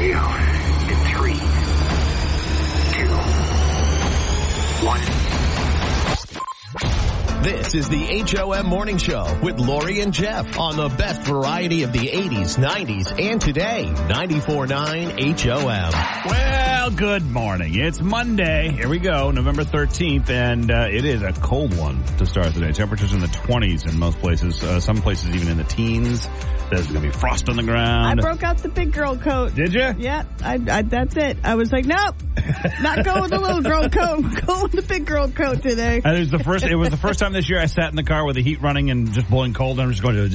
you. This is the HOM Morning Show with Lori and Jeff on the best variety of the 80s, 90s, and today. 94.9 HOM. Well, good morning. It's Monday. Here we go, November 13th, and uh, it is a cold one to start the day. Temperatures in the 20s in most places, uh, some places even in the teens. There's going to be frost on the ground. I broke out the big girl coat. Did you? Yeah, I, I, that's it. I was like, nope, not going with the little girl coat. I'm going with the big girl coat today. And it was the first. It was the first time this year I sat in the car with the heat running and just blowing cold, and I'm just going to.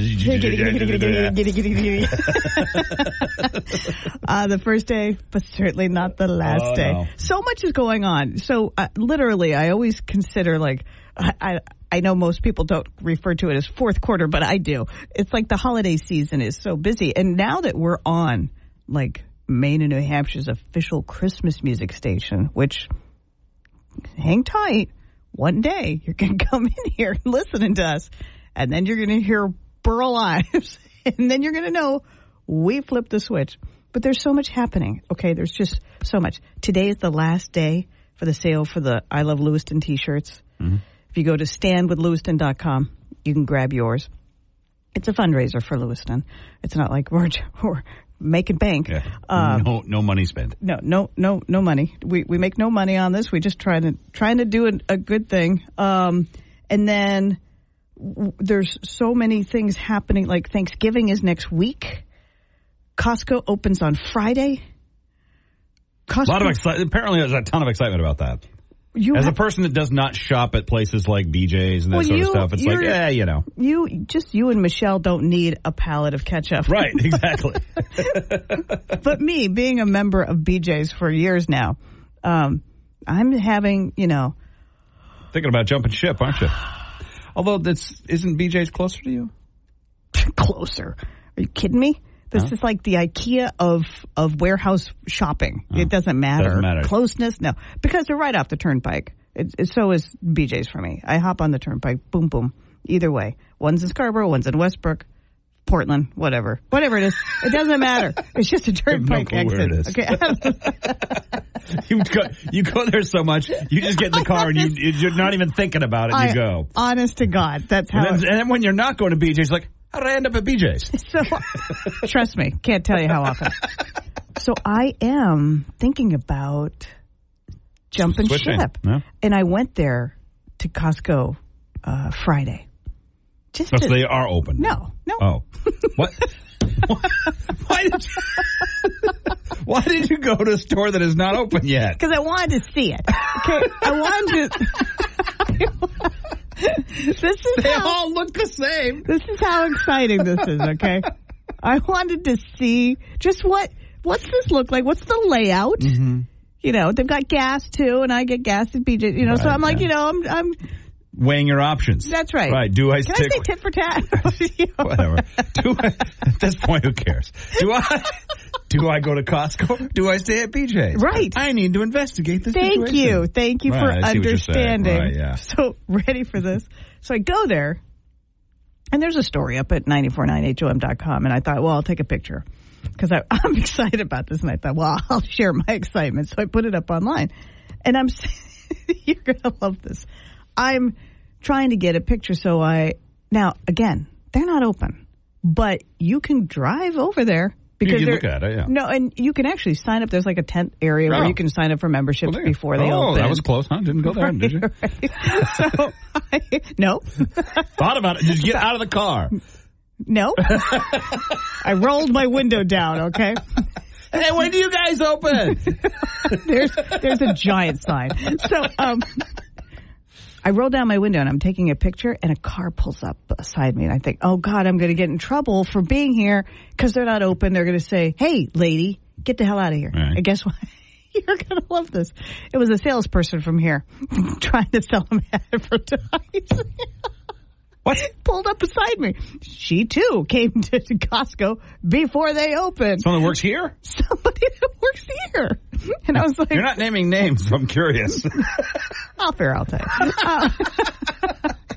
uh, the first day, but certainly not the last Oh, day. no. So much is going on. So uh, literally, I always consider like I. I I know most people don't refer to it as fourth quarter, but I do. It's like the holiday season is so busy. And now that we're on like Maine and New Hampshire's official Christmas music station, which hang tight. One day you're going to come in here listening to us, and then you're going to hear Burl Ives, and then you're going to know we flipped the switch. But there's so much happening. Okay, there's just so much. Today is the last day for the sale for the I Love Lewiston t-shirts. Mm-hmm. If you go to standwithlewiston.com, you can grab yours. It's a fundraiser for Lewiston. It's not like we're, we're making bank. Yeah. Um, no, no money spent. no, no, no, no money. We we make no money on this. We just trying to trying to do a, a good thing. Um, and then w- there's so many things happening. Like Thanksgiving is next week. Costco opens on Friday. Costco, A lot of excitement. Apparently, there's a ton of excitement about that. You As a person that does not shop at places like BJ's and that Well, sort of stuff, it's like, yeah, you know. you just you and Michelle don't need a pallet of ketchup. Right, exactly. but me being a member of BJ's for years now, um, I'm having you know Thinking about jumping ship, aren't you? Although this isn't BJ's closer to you? closer. Are you kidding me? This is like the IKEA of of warehouse shopping. It doesn't matter. Doesn't matter. Closeness, no, because they're right off the turnpike. It, it, so is BJ's for me. I hop on the turnpike, boom, boom. Either way, one's in Scarborough, one's in Westbrook, Portland, whatever, whatever it is. It doesn't matter. It's just a turnpike where exit. Okay. You go, you go there so much, you just get in the car and you, you're not even thinking about it. and I- You go. Honest to God, that's how. And then, and then when you're not going to BJ's, like, how did I end up at BJ's? So, trust me, can't tell you how often. So I am thinking about jumping Switching, ship, yeah. and I went there to Costco uh, Friday. Just Oh, to, they are open. no, no, Oh. What? Why did you, why did you go to a store that is not open yet? because I wanted to see it. Okay, I wanted to. this is They how all look the same. this is how exciting this is. Okay, I wanted to see just what what's this look like. What's the layout? Mm-hmm. You know, they've got gas too, and I get gas at BJ. You know, so I'm like, yeah. you know, I'm I'm Weighing your options. That's right. Right. Do I Can stick? I say tit for tat? Whatever. Do I, at this point, who cares? Do I? Do I go to Costco? Do I stay at BJ's? Right. I need to investigate this. Thank situation. you. Thank you Right, for I see what you're saying. understanding. Right, yeah. So, ready for this? So, I go there, and there's a story up at 949HOM.com, and I thought, well, I'll take a picture because I'm excited about this. And I thought, well, I'll share my excitement. So, I put it up online. And I'm, you're going to love this. I'm trying to get a picture. So, I, now, again, they're not open, but you can drive over there. Because can they're- look at it, yeah. No, and you can actually sign up. There's like a tent area Oh. where you can sign up for memberships Well, before they oh, open. Oh, that was close, huh? Didn't go there, did you? so, I, no, Thought about it. Did you get out of the car? no. I rolled my window down. Okay, Hey, when do you guys open? there's there's a giant sign. So, um, I roll down my window and I'm taking a picture, and a car pulls up beside me, and I think, oh God, I'm going to get in trouble for being here because they're not open. They're going to say, hey, lady, get the hell out of here. Right. And guess what? You're going to love this. It was a salesperson from here trying to sell them advertising. What? pulled up beside me. She too came to Costco before they opened. Someone that works here? Somebody that works here. And I was like, You're not naming names. I'm curious. I'll fair, I'll tell you. Uh,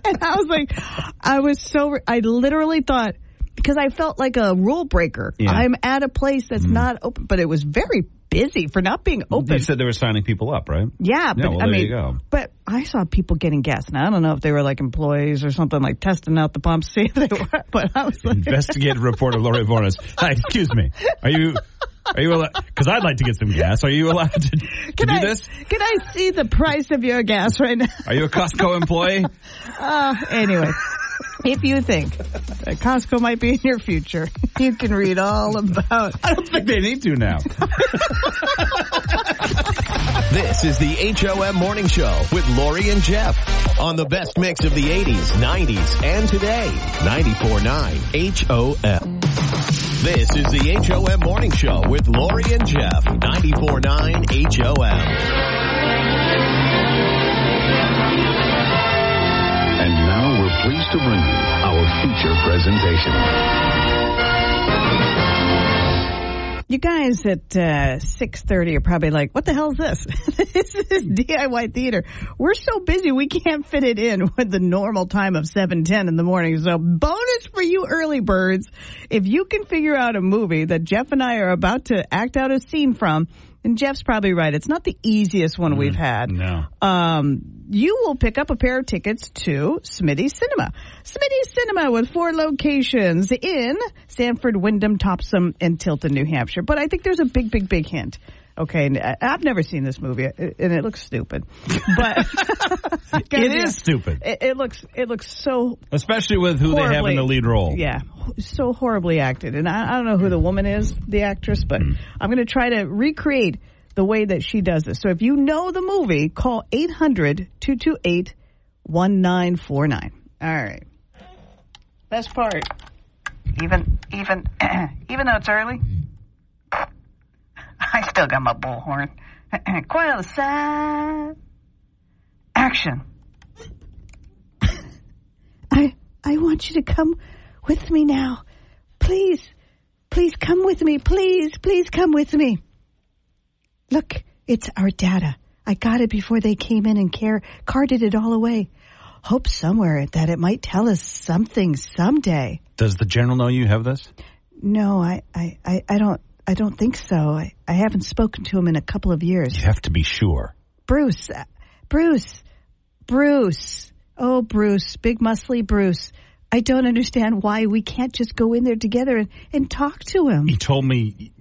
and I was like, I was so, I literally thought, because I felt like a rule breaker. Yeah. I'm at a place that's not open, but it was very busy for not being open. You said they were signing people up, right? Yeah, but well, I mean, but I saw people getting gas, and I don't know if they were like employees or something, like testing out the pumps, see if they were. But I was like, Investigative reporter Lori Voornas. Hi, excuse me. Are you are you allowed? Because I'd like to get some gas. Are you allowed to, to do I this? can I see the price of your gas right now? Are you a Costco employee? Uh, anyway, if you think that Costco might be in your future, you can read all about. I don't think they need to now. This is the HOM Morning Show with Lori and Jeff on the best mix of the 80s, 90s, and today. 94.9 HOM. This is the HOM Morning Show with Lori and Jeff. 94.9 HOM. Pleased to bring you our feature presentation. You guys at uh, six thirty are probably like, "What the hell is this? this is DIY theater. We're so busy we can't fit it in with the normal time of seven ten in the morning." So, bonus for you early birds! If you can figure out a movie that Jeff and I are about to act out a scene from, and Jeff's probably right, it's not the easiest one we've had. No. Um, you will pick up a pair of tickets to Smitty Cinema. Smitty Cinema with four locations in Sanford, Windham, Topsham, and Tilton, New Hampshire. But I think there's a big, big, big hint. Okay, and I've never seen this movie, uh, and it looks stupid. But It is stupid. It, it looks it looks so Especially with who they have in the lead role. Yeah, so horribly acted, and I, I don't know who the woman is, the actress, but Hmm. I'm going to try to recreate the way that she does this. So if you know the movie, call 800-228-1949. All right. Best part. Even even even though it's early, I still got my bullhorn. Quiet aside. Action. I I want you to come with me now. Please, please come with me. Please, please come with me. Look, it's our data. I got it before they came in and care carted it all away. Hope somewhere that it might tell us something someday. Does the general know you have this? No, I, I, I, I don't I don't think so. I, I haven't spoken to him in a couple of years. You have to be sure. Bruce, uh, Bruce, Bruce. Oh, Bruce, big muscly Bruce. I don't understand why we can't just go in there together and, and talk to him. He told me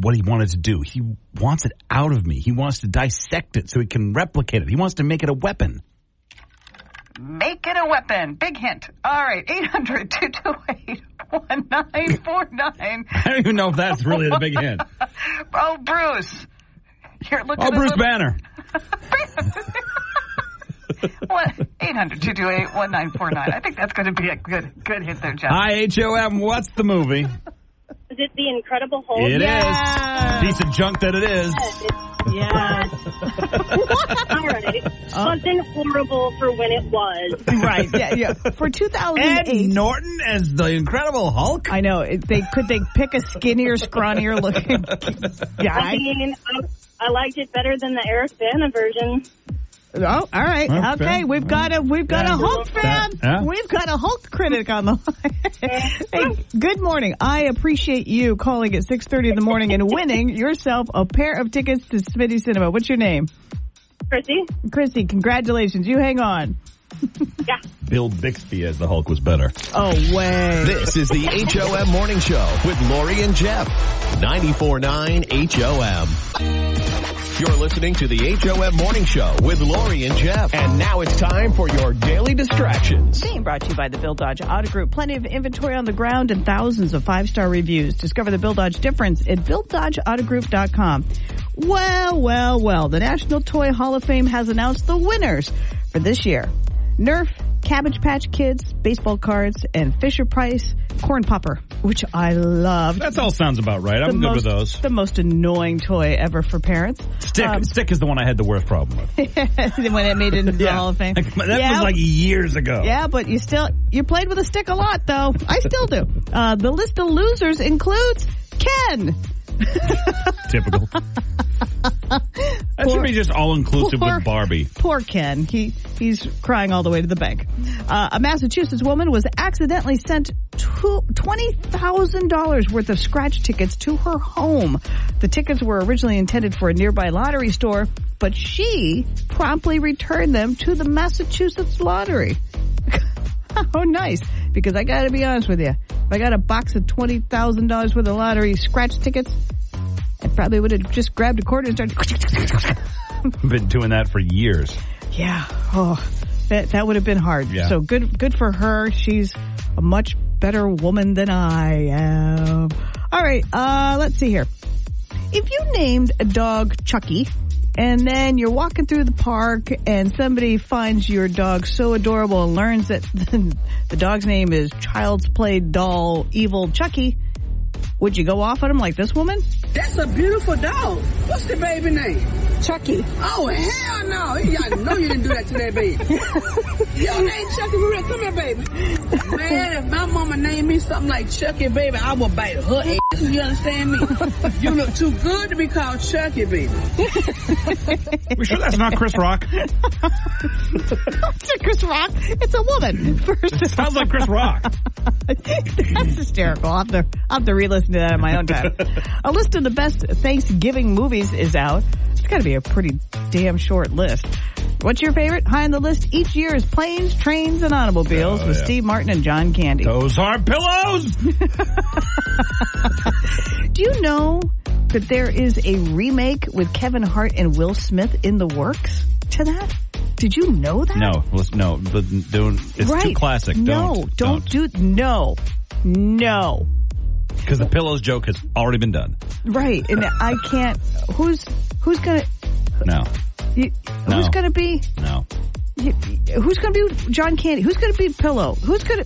what he wanted to do. He wants it out of me. He wants to dissect it so he can replicate it. He wants to make it a weapon. Make it a weapon. Big hint. All right, 800 228 1949. I don't even know if that's really the big hint. Oh, Bruce. Oh, Bruce little- Banner. What? 800 228 1949. I think that's going to be a good good hit there, Jeff. Hi, HOM. What's the movie? Is it The Incredible Hulk? It is Yeah. Piece of junk that it is. Yeah. All right. Uh, Something horrible for when it was. right. Yeah, yeah. For Ed 2008. Norton as the Incredible Hulk? I know. They could they pick a skinnier, scrawnier looking guy. I mean, I, I liked it better than the Eric Bana version. Oh, all right. Okay. Okay, we've got a we've got a Yeah. Hulk fan. Yeah. We've got a Hulk critic on the line. hey, good morning. I appreciate you calling at six thirty in the morning and winning yourself a pair of tickets to Smitty Cinema. What's your name? Chrissy? Chrissy, congratulations. You hang on. Yeah. Bill Bixby as the Hulk was better. Oh way. This is the HOM Morning Show with Lori and Jeff. 94.9 HOM. You're listening to the HOM Morning Show with Lori and Jeff. And now it's time for your daily distractions. Being brought to you by the Bill Dodge Auto Group. Plenty of inventory on the ground and thousands of five-star reviews. Discover the Bill Dodge difference at BillDodgeAutoGroup.com. Well, well, well. The National Toy Hall of Fame has announced the winners for this year. Nerf, Cabbage Patch Kids, baseball cards, and Fisher Price Corn Popper, which I love. That all sounds about right. I'm good most, with those. The most annoying toy ever for parents. Stick, Um, stick is the one I had the worst problem with. when it made it into the Hall of Fame. Like, that Yeah. was like years ago. Yeah, but you still you played with a stick a lot though. I still do. Uh, the list of losers includes Ken. Typical. that should be just all inclusive with Barbie. Poor Ken. He he's crying all the way to the bank. Uh, a Massachusetts woman was accidentally sent two, $20,000 worth of scratch tickets to her home. The tickets were originally intended for a nearby lottery store, but she promptly returned them to the Massachusetts lottery. oh, nice. Because I gotta be honest with you. If I got a box of $20,000 worth of lottery scratch tickets, I probably would have just grabbed a quarter and started. Been doing that for years. Yeah. Oh, that that would have been hard. Yeah. So good good for her. She's a much better woman than I am. All right. Uh, let's see here. If you named a dog Chucky, and then you're walking through the park and somebody finds your dog so adorable and learns that the dog's name is Child's Play Doll Evil Chucky, would you go off on him like this woman? That's a beautiful dog. What's the baby name? Chucky. Oh, hell no. I know you didn't do that to that baby. Your name Chucky for real. Come here, baby. Man, if my mama named me something like Chucky, baby, I would bite her ass. You understand me? You look too good to be called Chucky, baby. We sure that's not Chris Rock? It's not Chris Rock. It's a woman. First of Sounds like Chris Rock. That's hysterical. I'll have, to, I'll have to re-listen to that on my own time. a list of the best Thanksgiving movies is out. It's got to be a pretty damn short list. What's your favorite? High on the list each year is Planes, Trains, and Automobiles Oh, with yeah. Steve Martin and John Candy. Those are pillows. Do you know that there is a remake with Kevin Hart and Will Smith in the works to that? Did you know that? No, no, but don't. It's right. too classic. No, Don't, don't, do, no, no. Because the pillows joke has already been done. Right, and I can't. Who's who's gonna? No, You, No. Who's gonna be? no. Who's gonna be John Candy? Who's gonna be Pillow? Who's gonna?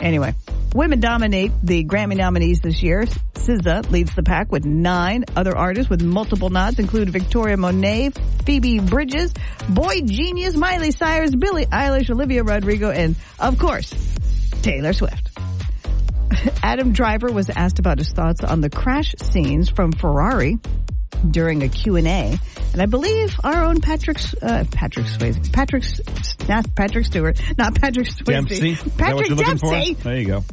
Anyway, women dominate the Grammy nominees this year. SZA leads the pack with nine. Other artists with multiple nods include Victoria Monet, Phoebe Bridgers, Boy Genius, Miley Cyrus, Billie Eilish, Olivia Rodrigo, and of course, Taylor Swift. Adam Driver was asked about his thoughts on the crash scenes from Ferrari during a Q&A. And I believe our own Patrick, uh, Patrick Swayze, Patrick, not Patrick Stewart, not Patrick Swayze. Dempsey. Is that what Patrick Dempsey. for? There you go.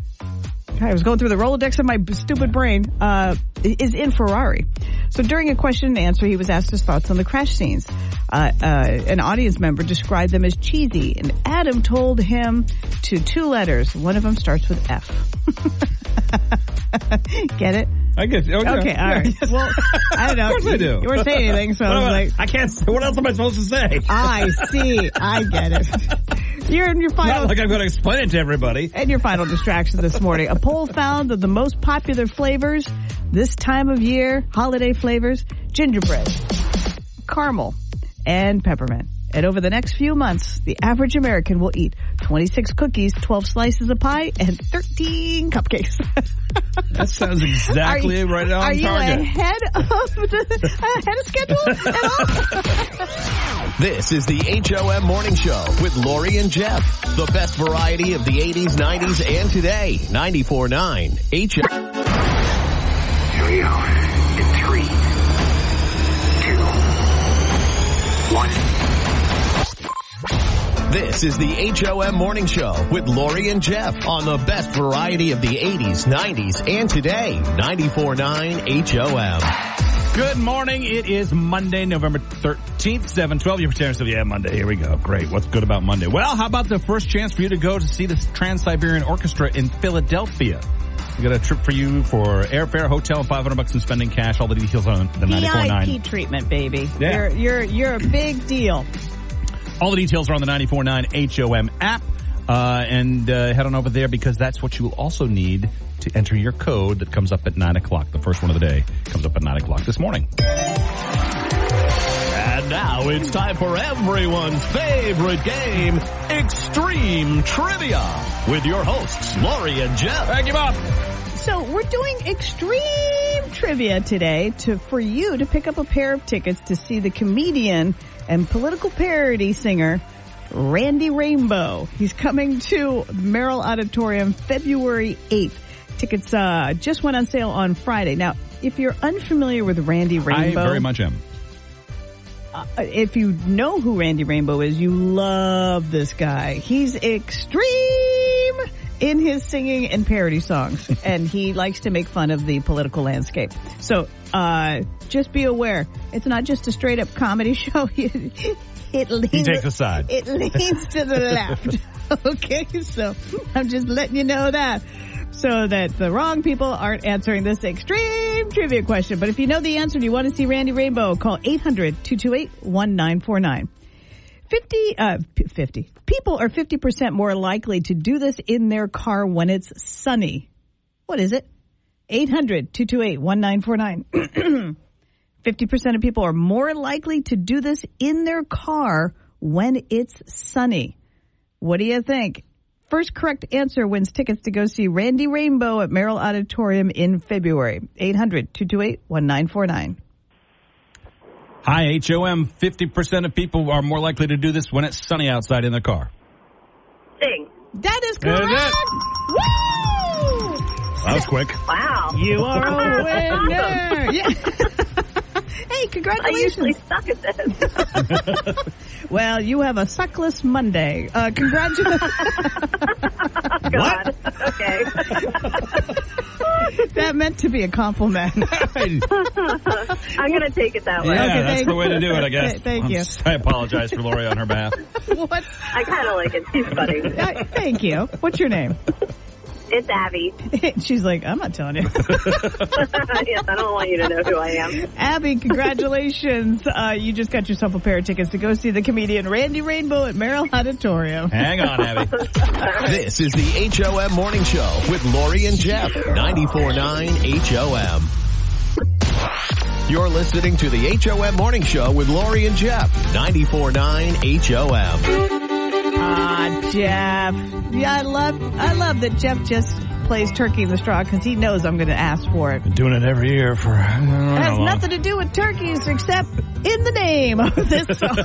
I was going through the Rolodex of my stupid brain, uh, is in Ferrari. So during a question and answer, he was asked his thoughts on the crash scenes. Uh, uh, an audience member described them as cheesy, and Adam told him to two letters. One of them starts with F. Get it? I guess. Okay, Okay, all right. Well, I don't know. Of course I do. You weren't saying anything, so I was like, I can't. What else am I supposed to say? I see. I get it. You're in your final. Not like I'm going to explain it to everybody. And your final distraction this morning. A poll found that the most popular flavors this time of year, holiday flavors, gingerbread, caramel, and peppermint. And over the next few months, the average American will eat 26 cookies, 12 slices of pie, and 13 cupcakes. That sounds exactly you- right on Are you target. ahead of the, ahead of schedule at all? This is the HOM Morning Show with Lori and Jeff. The best variety of the 80s, 90s, and today. 94.9 HOM. In three, two, one. This is the HOM Morning Show with Lori and Jeff on the best variety of the 80s, 90s, and today. 94.9 HOM. Good morning. It is Monday, November 13th, 712. You're staring still. Yeah, Monday. Here we go. Great. What's good about Monday? Well, how about the first chance for you to go to see the Trans-Siberian Orchestra in Philadelphia? We got a trip for you for airfare, hotel, 500 bucks in spending cash. All the details on the 94.9. VIP treatment, baby. Yeah. You're, you're, you're a big deal. All the details are on the 94.9 HOM app. Uh, and uh, head on over there because that's what you will also need to enter your code that comes up at 9 o'clock. The first one of the day comes up at 9 o'clock this morning. And now it's time for everyone's favorite game, Extreme Trivia, with your hosts, Lori and Jeff. Thank you, Bob. So we're doing extreme trivia today to for you to pick up a pair of tickets to see the comedian and political parody singer Randy Rainbow. He's coming to Merrill Auditorium February 8th. Tickets uh, just went on sale on Friday. Now, if you're unfamiliar with Randy Rainbow, I very much am. Uh, if you know who Randy Rainbow is, you love this guy. He's extreme in his singing and parody songs, and he likes to make fun of the political landscape. So, uh, just be aware, it's not just a straight up comedy show. It, leans, He takes a side. It leans to the left. okay, so I'm just letting you know that. So that the wrong people aren't answering this extreme trivia question. But if you know the answer and you want to see Randy Rainbow, call 800-228-1949. 50, uh, 50. People are 50% more likely to do this in their car when it's sunny. What is it? 800-228-1949. 50% of people are more likely to do this in their car when it's sunny. What do you think? First correct answer wins tickets to go see Randy Rainbow at Merrill Auditorium in February. 800-228-1949. Hi, HOM. 50% of people are more likely to do this when it's sunny outside in the car. Sing. That is That is correct! Woo! That was quick. Wow. You are a winner! Yeah. Hey, congratulations. I congratulations. usually suck at this. Well, you have a suckless Monday. Uh, congratulations. God. Okay. that meant to be a compliment. I'm going to take it that way. Yeah, Okay, that's the way to do it, I guess. Thank I'm you. s- I apologize for Lori on her behalf. what? I kind of like it. She's funny. Uh, thank you. What's your name? It's Abby. She's like, I'm not telling you. yes, I don't want you to know who I am. Abby, congratulations. Uh, you just got yourself a pair of tickets to go see the comedian Randy Rainbow at Merrill Auditorium. Hang on, Abby. This is the HOM Morning Show with Lori and Jeff. 94.9 HOM. You're listening to the HOM Morning Show with Lori and Jeff. 94.9 HOM. Ah, Jeff. Yeah, I love, I love that Jeff just plays turkey in the straw because he knows I'm going to ask for it. Doing it every year for. I don't know It has nothing to do with turkeys except in the name of this song.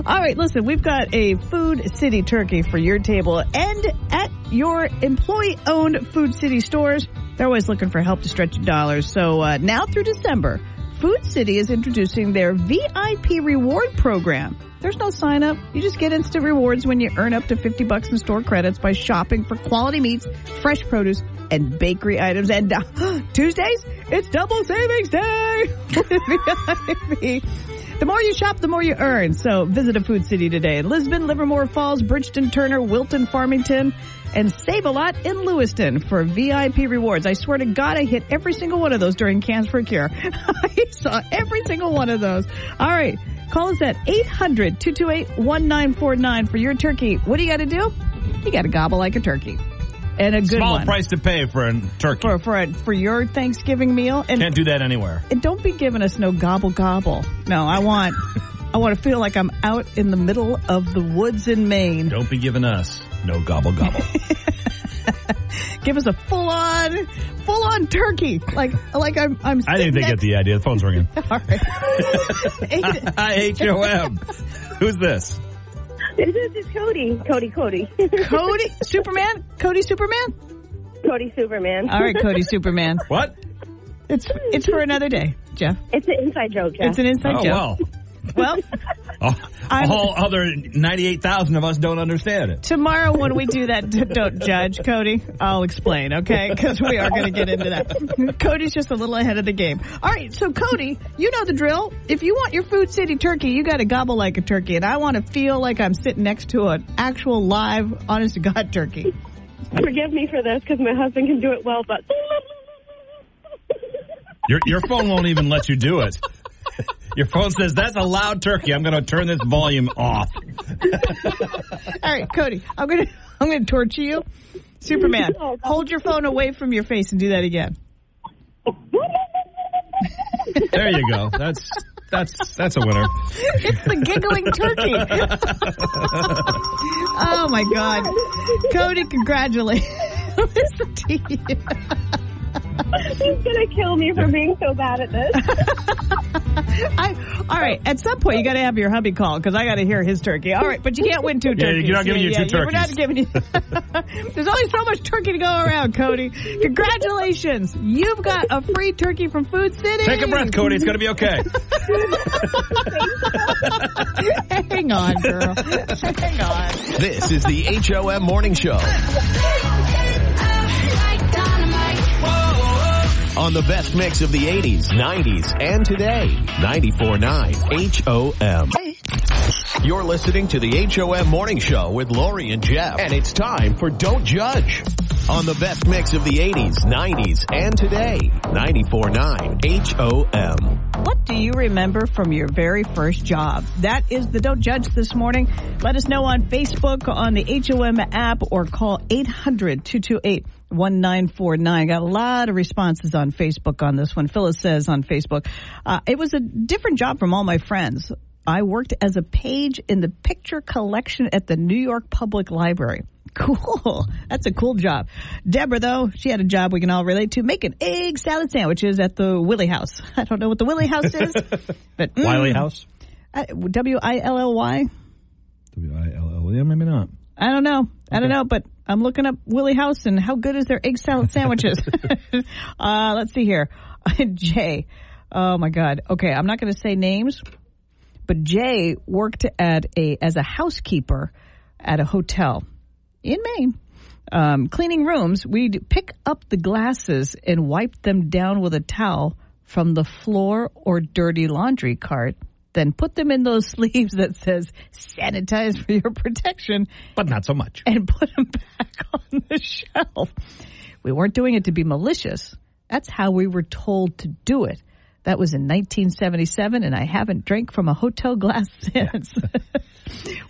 All right, listen, we've got a Food City turkey for your table and at your employee owned Food City stores. They're always looking for help to stretch your dollars. So uh, now through December, Food City is introducing their VIP reward program. There's no sign up. You just get instant rewards when you earn up to 50 bucks in store credits by shopping for quality meats, fresh produce, and bakery items. And uh, Tuesdays, it's double savings day. VIP. The more you shop, the more you earn. So visit a Food City today in Lisbon, Livermore Falls, Bridgton, Turner, Wilton, Farmington, and save a lot in Lewiston for VIP rewards. I swear to God, I hit every single one of those during Cans for Cure. I saw every single one of those. All right. Call us at 800-228-1949 for your turkey. What do you got to do? You got to gobble like a turkey. And a good Small one. price to pay for a turkey. For, for, a, for your Thanksgiving meal. And Can't do that anywhere. and don't be giving us no gobble gobble. No, I want, I want to feel like I'm out in the middle of the woods in Maine. Don't be giving us no gobble gobble. Give us a full on, full on turkey. Like, like I'm, I'm. I think they get the idea. The phone's ringing. All right. Eight- Hi, HOM. Who's this? This is Cody. Cody, Cody. Cody Superman. Cody Superman. Cody Superman. All right, Cody Superman. What? It's it's for another day, Jeff. It's an inside joke, Jeff. It's an inside Oh, joke. well. Well, All, I'm- all other 98,000 of us don't understand it. tomorrow when we do that, don't judge, Cody. I'll explain, okay? Because we are going to get into that. Cody's just a little ahead of the game. All right, so Cody, you know the drill. If you want your Food City turkey, you got to gobble like a turkey, and I want to feel like I'm sitting next to an actual live, honest to God turkey. Forgive me for this because my husband can do it well, but. Your, your phone won't even let you do it. Your phone says, that's a loud turkey. I'm going to turn this volume off. All right, Cody, I'm gonna I'm gonna torture you. Superman, oh, hold your phone away from your face and do that again. There you go. That's, that's, that's a winner. It's the giggling turkey. oh my God, Cody, congratulations to you. He's gonna kill me for being so bad at this. I, all right, at some point you got to have your hubby call because I got to hear his turkey. All right, but you can't win two Yeah, turkeys. you're not giving you two yeah, We're not giving you. There's only so much turkey to go around, Cody. Congratulations, you've got a free turkey from Food City. Take a breath, Cody. It's going to be okay. Hang on, girl. Hang on. This is the HOM Morning Show. On the best mix of the 80s, 90s, and today. 94.9 HOM. You're listening to the HOM Morning Show with Lori and Jeff. And it's time for Don't Judge. On the best mix of the 80s, 90s, and today. 94.9 HOM. What do you remember from your very first job? That is the Don't Judge this morning. Let us know on Facebook, on the HOM app, or call 800-228-1949. Got a lot of responses on Facebook on this one. Phyllis says on Facebook, uh, it was a different job from all my friends. I worked as a page in the picture collection at the New York Public Library. Cool. That's a cool job. Deborah, though, she had a job we can all relate to, making egg salad sandwiches at the Willie House. I don't know what the Willie House is, but mm, Wiley House? uh, W-I-L-L-Y? W-I-L-L. Yeah, maybe not. I don't know. I don't know, but I'm looking up Willie House and how good is their egg salad sandwiches? uh, let's see here. Jay. Oh my God. Okay. I'm not going to say names, but Jay worked at a, as a housekeeper at a hotel in Maine. Um, cleaning rooms, we'd pick up the glasses and wipe them down with a towel from the floor or dirty laundry cart. Then put them in those sleeves that says sanitize for your protection But not so much. and put them back on the shelf. We weren't doing it to be malicious. That's how we were told to do it. That was in 1977, and I haven't drank from a hotel glass since.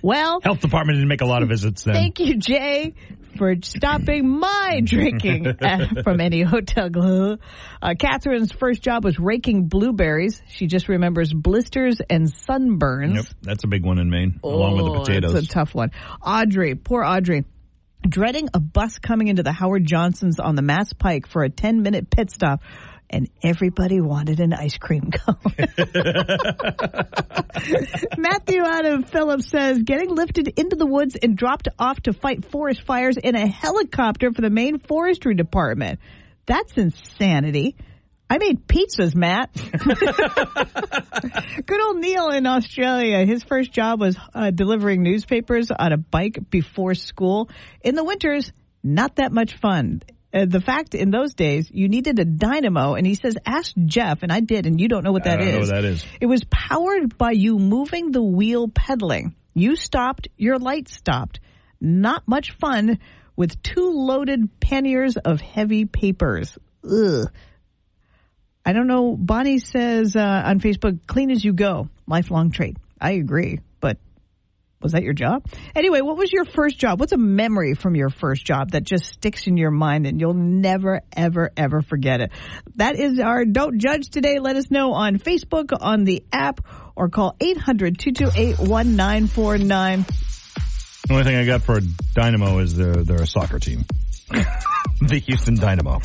well, Health department didn't make a lot of visits then. thank you, Jay, for stopping my drinking from any hotel. Uh, Catherine's first job was raking blueberries. She just remembers blisters and sunburns. Yep, that's a big one in Maine, along with the Oh, potatoes. That's a tough one. Audrey, poor Audrey. Dreading a bus coming into the Howard Johnsons on the Mass Pike for a 10 minute pit stop. And everybody wanted an ice cream cone. Matthew out of Phillips says getting lifted into the woods and dropped off to fight forest fires in a helicopter for the Maine Forestry Department. That's insanity. I made pizzas, Matt. Good old Neil in Australia. His first job was uh, delivering newspapers on a bike before school. In the winters, not that much fun. Uh, the fact in those days, you needed a dynamo, and he says, ask Jeff, and I did, and you don't know what I don't know what that is. It was powered by you moving the wheel pedaling. You stopped, your light stopped. Not much fun with two loaded panniers of heavy papers. Ugh. I don't know. Bonnie says uh, on Facebook, clean as you go, lifelong trait. I agree, was that your job? Anyway, what was your first job? What's a memory from your first job that just sticks in your mind and you'll never, ever, ever forget it? That is our Don't Judge today. Let us know on Facebook, on the app, or call 800-228-1949. The only thing I got for Dynamo is they're, they're a soccer team. The Houston Dynamo.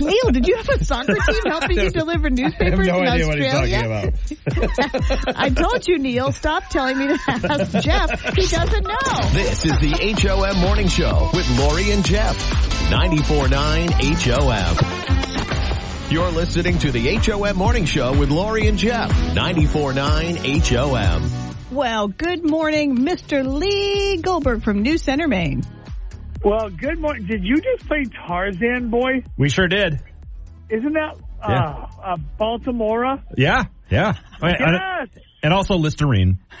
Neil, did you have a soccer team helping you deliver newspapers in Australia? I told you, Neil, stop telling me to ask Jeff. He doesn't know. This is the HOM Morning Show with Lori and Jeff. 94.9 HOM. You're listening to the HOM Morning Show with Lori and Jeff. 94.9 HOM. Well, good morning, Mr. Lee Goldberg from New Center, Maine. Well, good morning. Did you just play Tarzan Boy? We sure did. Isn't that uh, Yeah. uh, Baltimora? Yeah, yeah. And- Yes. And also Listerine.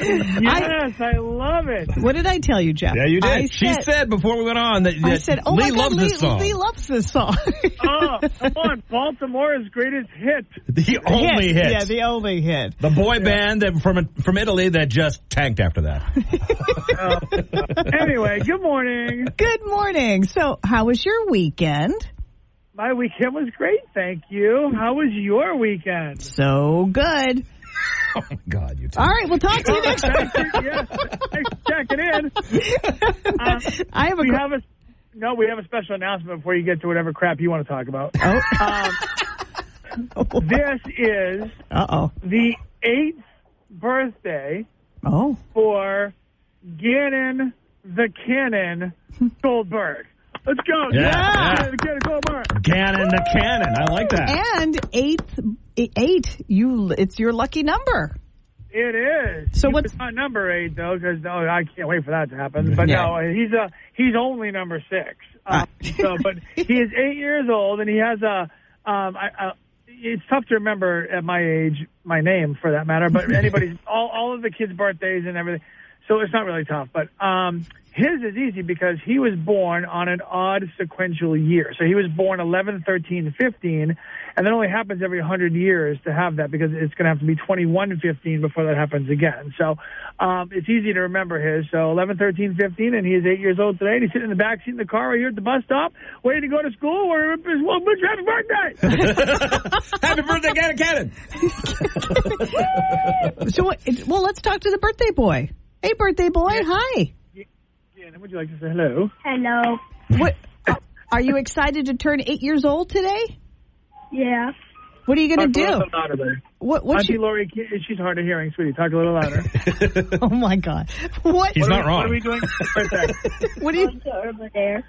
Yes, I, love it. What did I tell you, Jeff? Yeah, you did. I she said, said before we went on that, I said, oh Lee my God, loves Lee, this song. Lee loves this song. Oh, come on. Baltimora's greatest hit. the only hit. Yeah, the only hit. the boy band that from from Italy that just tanked after that. Anyway, good morning. Good morning. So, how was your weekend? My weekend was great, thank you. How was your weekend? So good. oh my God, you two. All right, we'll talk to you next Thank you. Thanks for checking in. Uh, I have a we que- have a no, we have a special announcement before you get to whatever crap you want to talk about. Um, this is Uh oh. the eighth birthday Oh. for Gannon the Cannon Goldberg. Let's go. Yeah, yeah. Gannon the Cannon Goldberg. Gannon the cannon. I like that. And eighth, eight. You, it's your lucky number. It is. So He what's- was not number eight though? Because no, I can't wait for that to happen. But Yeah. no, he's a he's only number six. Um, so, but he is eight years old and he has a. Um, I, I, it's tough to remember at my age my name for that matter. But anybody's all all of the kids' birthdays and everything. So it's not really tough. But um, his is easy because he was born on an odd sequential year. So he was born 11, 13, 15, and that only happens every 100 years to have that because it's going to have to be 21, 15 before that happens again. So um, it's easy to remember his. So 11, 13, 15, and he is eight years old today. And he's sitting in the back seat in the car right here at the bus stop, waiting to go to school. Where well, wish happy birthday! Happy birthday, Gannon Cannon. So, well, let's talk to the birthday boy. Hey, birthday boy. Hi. Gannon, would you like to say hello? Hello. What? Are you excited to turn eight years old today? Yeah. What are you going to Talk a do? louder there. What? What's Auntie your, Lori, she's hard of hearing, sweetie. Talk a little louder. Oh my God! What? He's What not are we- wrong. What are we doing for? What do you? Going over there.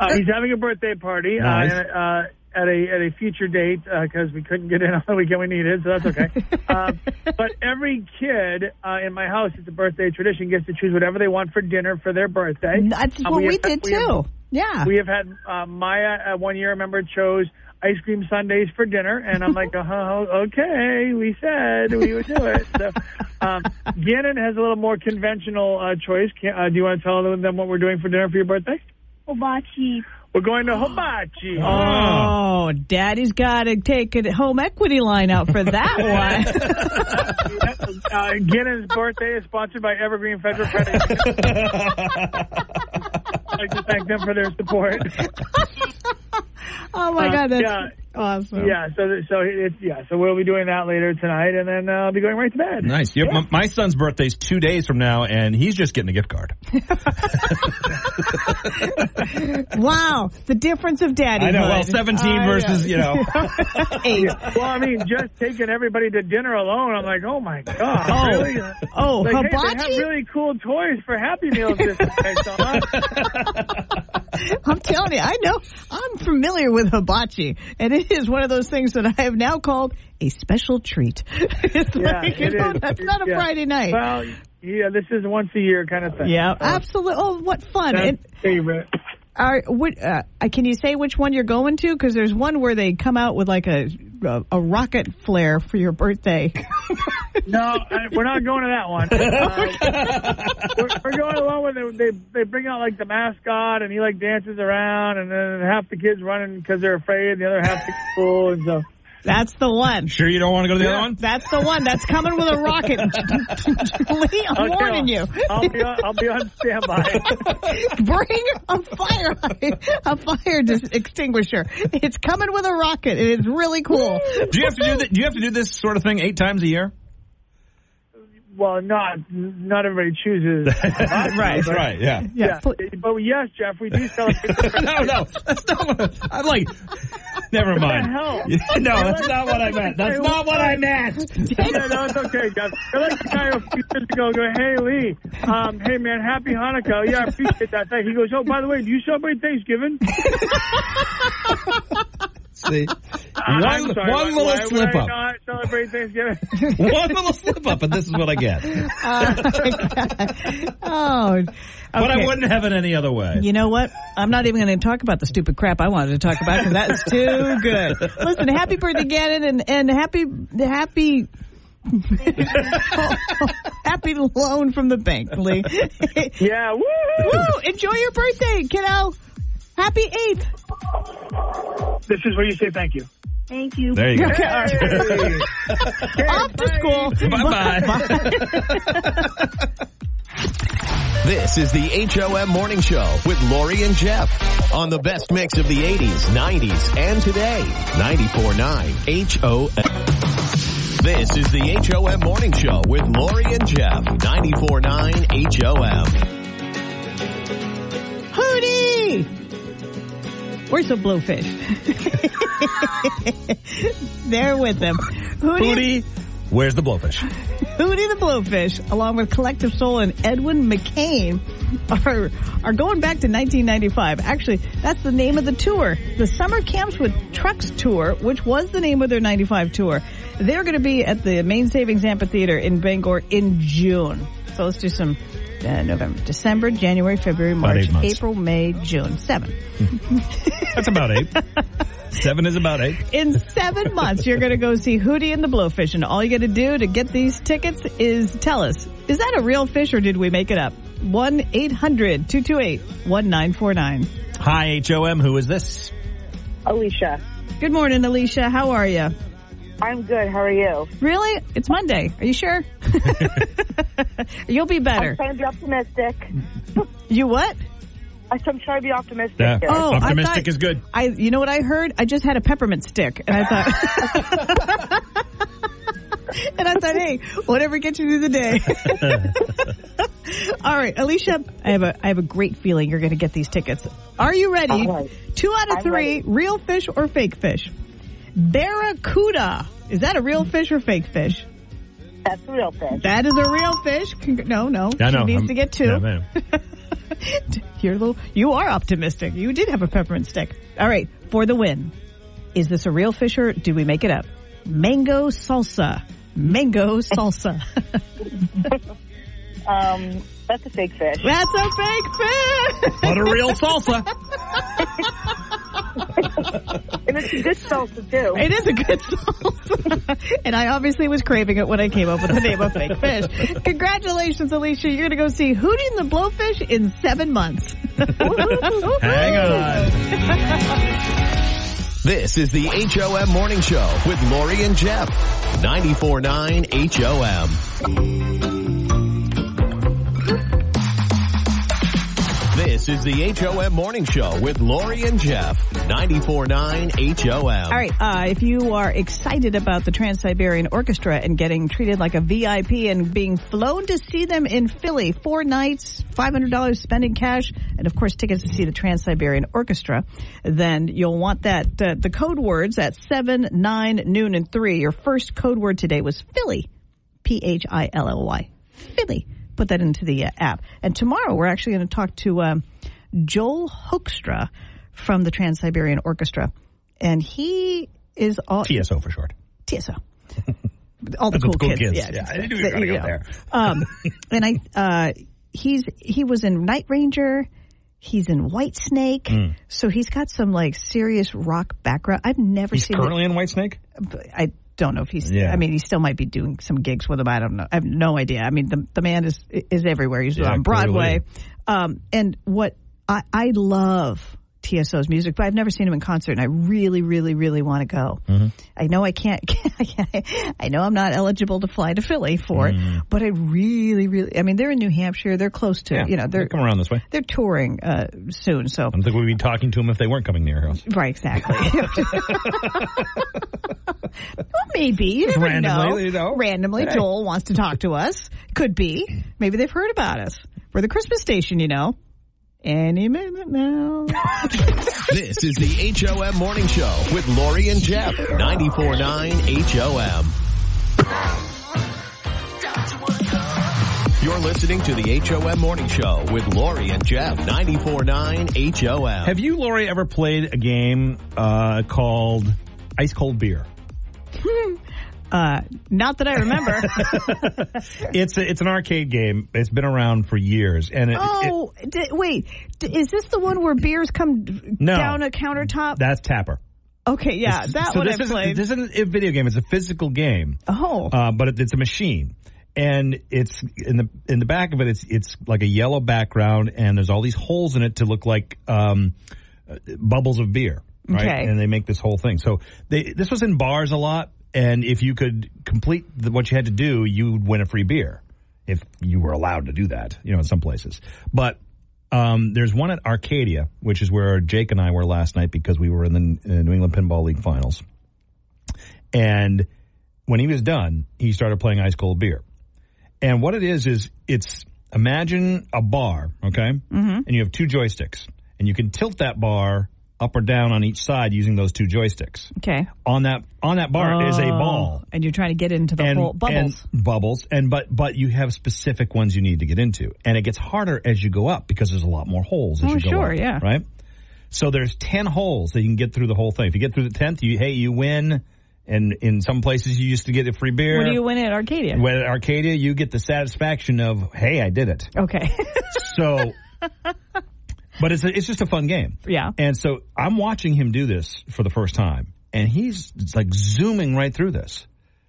Uh, he's having a birthday party Nice. uh, uh, at a at a future date because we couldn't get in on the weekend we needed, so that's okay. um, but every kid uh, in my house, it's a birthday tradition, gets to choose whatever they want for dinner for their birthday. That's Uh, what we, have- did we have- too. yeah. we have had uh, Maya uh, one year. I remember chose ice cream sundaes for dinner, and I'm like, oh, okay, we said we would do it. So, um, Gannon has a little more conventional uh, choice. Can, uh, do you want to tell them what we're doing for dinner for your birthday? Hibachi. We're going to hibachi. Oh, Daddy's got to take a home equity line out for that one. uh, Gannon's birthday is sponsored by Evergreen Federal Credit. I'd like to thank them for their support. oh my Uh, God, that's yeah. awesome. Yeah, so so it's yeah, so we'll be doing that later tonight, and then uh, I'll be going right to bed. Nice. Yep, my, my son's birthday's two days from now, and he's just getting a gift card. Wow, the difference of daddy. I know. Well, 17 versus, you know. eight. Well, I mean, just taking everybody to dinner alone, I'm like, oh my god, Oh. really? Oh, like, hey, they hibachi? have really cool toys for Happy Meals this day, so I'm- telling you, I know. I'm familiar with hibachi, and it is one of those things that I have now called a special treat. it's Yeah, like, you it know, is. that's not a Yeah. Friday night. Well, yeah, this is once a year kind of thing. yeah, So absolutely. Oh, what fun! And favorite. are, what, uh, can you say which one you're going to? Because there's one where they come out with like a a, a rocket flare for your birthday. No, I, we're not going to that one. Uh, we're, we're going along with it. They they bring out like the mascot, and he like dances around, and then half the kids running because they're afraid, and the other half it's cool, and so. That's the one. Sure you don't want to go to the other one? That's the one. That's coming with a rocket. Lee, I'm Okay, warning you. I'll be on, I'll be on standby. Bring a fire a fire dis- extinguisher. It's coming with a rocket. It is really cool. Do you have to do that? Do you have to do this sort of thing eight times a year? well, not not everybody chooses. Right. but- Right. Yeah. Yeah, but yes, Jeff, we do celebrate. no, no, that's not what I'm like. Never mind. No, that's not what I meant. That's not what I meant. yeah, no, it's okay, guys. I like the guy a few years ago go, hey, Lee, um, hey, man, happy Hanukkah. Yeah, I appreciate that. Thing. He goes, oh, by the way, do you celebrate Thanksgiving? See, one, sorry, one why- little why slip would I up, not celebrate Thanksgiving? one little slip up, and this is what I get. Uh, oh, But I wouldn't have it any other way. You know what? I'm not even going to talk about the stupid crap I wanted to talk about because that is too good. Listen, happy birthday, Gannon, and and happy happy. happy loan from the bank, Lee. yeah, woo! Woo! Enjoy your birthday, kiddo. Happy eighth. This is where you say thank you. Thank you. There you go. Okay, all right. Okay, Off to school. Bye bye. This is the HOM Morning Show with Lori and Jeff on the best mix of the 80s, 90s, and today. 94.9 HOM. This is the HOM Morning Show with Lori and Jeff. 94.9 HOM. Hootie! Where's the blowfish? They're with them. Hootie, where's the blowfish? Hootie the Blowfish, along with Collective Soul and Edwin McCain, are are going back to 1995. Actually, that's the name of the tour, the Summer Camps with Trucks tour, which was the name of their 95 tour. They're going to be at the Maine Savings Amphitheater in Bangor in June. So let's do some uh, November, December, January, February, March. April, May, June. Seven. That's about eight. Seven is about eight. In seven months, you're going to go see Hootie and the Blowfish, and all you got to do to get these tickets is tell us, is that a real fish or did we make it up? 1-800-228-1949. Hi, HOM. Who is this? Alicia. Good morning, Alicia. How are you? I'm good. How are you? Really? It's Monday. Are you sure? You'll be better. I'm trying to be optimistic. You what? I'm trying to be optimistic. Yeah. here. Oh, Optimistic thought- is good. I, you know what I heard? I just had a peppermint stick, and I thought, and I thought, hey, whatever gets you through the day. All right, Alicia, I have a I have a great feeling you're going to get these tickets. Are you ready? All right. Two out of I'm three, ready. real fish or fake fish? Barracuda. Is that a real fish or fake fish? That's a real fish. That is a real fish. Congr- No, no. Yeah, I know. She needs I'm- to get two. Yeah. You're a little, you are optimistic. You did have a peppermint stick. All right, for the win. Is this a real fish or did we make it up? Mango salsa. Mango salsa. Um, that's a fake fish. That's a fake fish. But a real salsa. And it's a good salsa, too. It is a good salsa. and I obviously was craving it when I came up with the name of fake fish. Congratulations, Alicia. You're going to go see Hootie and the Blowfish in seven months. Hang on. This is the HOM Morning Show with Lori and Jeff. 94.9 HOM. This is the HOM Morning Show with Lori and Jeff. 94.9 HOM. All right. Uh, if you are excited about the Trans Siberian Orchestra and getting treated like a VIP and being flown to see them in Philly, four nights, $500 spending cash, and of course tickets to see the Trans Siberian Orchestra, then you'll want that, uh, the code words at 7, 9, noon, and 3. Your first code word today was Philly. P-H-I-L-L-Y. Philly. Put that into the uh, app. And tomorrow we're actually going to talk to um, Joel Hoekstra from the Trans Siberian Orchestra. And he is all TSO for short. TSO. All the That's cool, cool kids. kids. Yeah, Yeah, I knew you that- were gonna you go there. Um, and I, uh, he's he was in Night Ranger. He's in Whitesnake. Hmm. So he's got some like serious rock background. I've never He's seen. currently in Whitesnake? But I don't know if he's. Yeah. I mean, he still might be doing some gigs with them. I don't know. I have no idea. I mean, the the man is is everywhere. He's Yeah, on Broadway. Um, and what I I love TSO's music, but I've never seen him in concert, and I really, really, really want to go. Mm-hmm. I know I can't. I know I'm not eligible to fly to Philly for it, but I really, really. I mean, they're in New Hampshire. They're close to. Mm-hmm. Yeah, you know, they're they come around this way. they're touring uh, soon. So I don't think we'd be talking to him if they weren't coming near us. Right, exactly. well, maybe you never randomly, know. you know. Randomly, Hey. Joel wants to talk to us. Could be. Maybe they've heard about us. We're the Christmas station, you know. Any minute now. This is the HOM Morning Show with Lori and Jeff. 94.9 HOM. You're listening to the HOM Morning Show with Lori and Jeff. 94.9 HOM. Have you, Lori, ever played a game uh, called Ice Cold Beer? Uh, not that I remember. It's a, it's an arcade game. It's been around for years, and it, it- oh, d- wait. D- is this the one where beers come d- No. down a countertop? that's Tapper. okay, yeah, that so one I this isn't, played. This isn't a video game. It's a physical game. oh, uh, but it, it's a machine, and it's in the in the back of it. It's it's like a yellow background, and there's all these holes in it to look like um, uh, bubbles of beer, right? Okay. And they make this whole thing. So they this was in bars a lot, and if you could complete the, what you had to do, you would win a free beer if you were allowed to do that. You know, in some places, but. Um, there's one at Arcadia, which is where Jake and I were last night because we were in the uh, New England Pinball League finals. And when he was done, he started playing ice cold beer. And what it is is it's imagine a bar, okay, mm-hmm. and you have two joysticks, and you can tilt that bar up or down on each side using those two joysticks. Okay. On that on that bar is a Oh, ball. and you're trying to get into the whole bubbles. and bubbles, and but but you have specific ones you need to get into, and it gets harder as you go up because there's a lot more holes as Oh, you go sure, up, yeah. right. So there's ten holes that you can get through the whole thing. If you get through the tenth, you hey you win, and in some places you used to get a free beer. what do you win at Arcadia? With Arcadia, you get the satisfaction of hey I did it. Okay. So, but it's a, it's just a fun game. Yeah. And so I'm watching him do this for the first time, and he's it's like zooming right through this,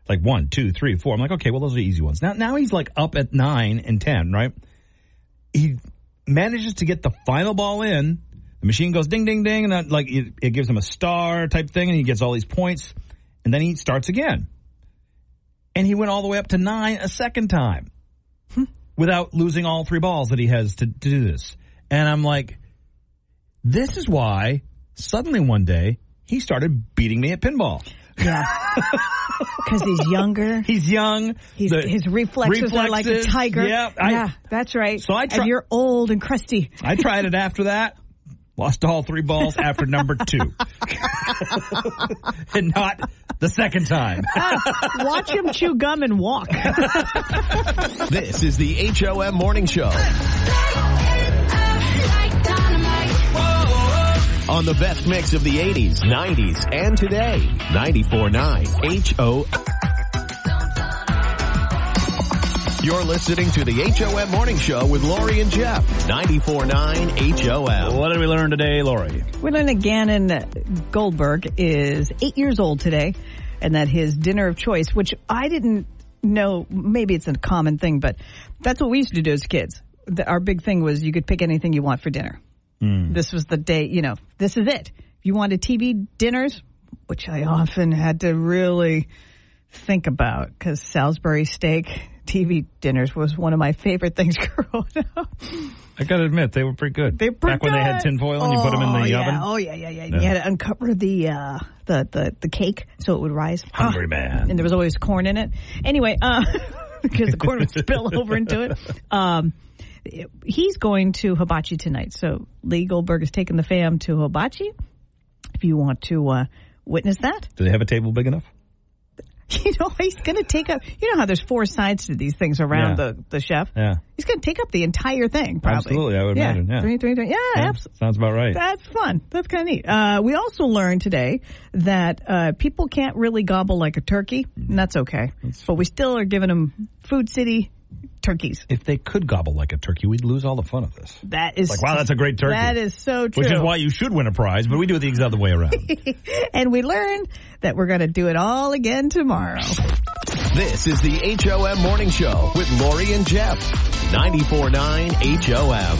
like one, two, three, four. I'm like, okay, well those are easy ones. Now now he's like up at nine and ten, right? He manages to get the final ball in. The machine goes ding ding ding, and that, like it, it gives him a star type thing, and he gets all these points, and then he starts again. And he went all the way up to nine a second time hmm. without losing all three balls that he has to, to do this. And I'm like, this is why suddenly one day he started beating me at pinball. yeah. Because he's younger. He's young. He's, the his reflexes, are like a tiger. Yeah, I, yeah, that's right. So I try- and you're old and crusty. I tried it after that. Lost all three balls after number two. and not the second time. Ah, watch him chew gum and walk. This is the HOM Morning Show. On the best mix of the 80s, 90s, and today. 94.9 HO. You're listening to the HOM Morning Show with Lori and Jeff. 94.9 HOM. What did we learn today, Lori? We learned that Gannon Goldberg is eight years old today, and that his dinner of choice, which I didn't know, maybe it's a common thing, but that's what we used to do as kids. Our big thing was you could pick anything you want for dinner. This was the day, you know, this is it. If you wanted TV dinners, which I often had to really think about because Salisbury steak TV dinners was one of my favorite things growing up. I gotta admit, they were pretty good. They were Back when they had good. tinfoil and you put them in Oh, the yeah. oven. Oh yeah, yeah, yeah. Yeah. You had to uncover the uh, the the the cake so it would rise. Hungry Ah. man. And there was always corn in it. Anyway, uh, because the corn would spill over into it. Um, he's going to Hibachi tonight. So Lee Goldberg is taking the fam to Hibachi. If you want to uh, witness that, Do they have a table big enough? you know he's going to take up. You know how there's four sides to these things around Yeah. the the chef. Yeah. He's going to take up the entire thing. Probably. Absolutely, I would yeah. imagine, yeah. Three, three, three. Yeah, Yeah, absolutely. Sounds about right. That's fun. That's kind of neat. Uh, we also learned today that uh, people can't really gobble like a turkey, and that's okay. but we still are giving them Food City turkeys. if they could gobble like a turkey, we'd lose all the fun of this. That is Like, wow, that's a great turkey. That is so true. Which is why you should win a prize, but we do it the exact other way around. and we learn that we're going to do it all again tomorrow. This is the HOM Morning Show with Lori and Jeff. 94.9 HOM.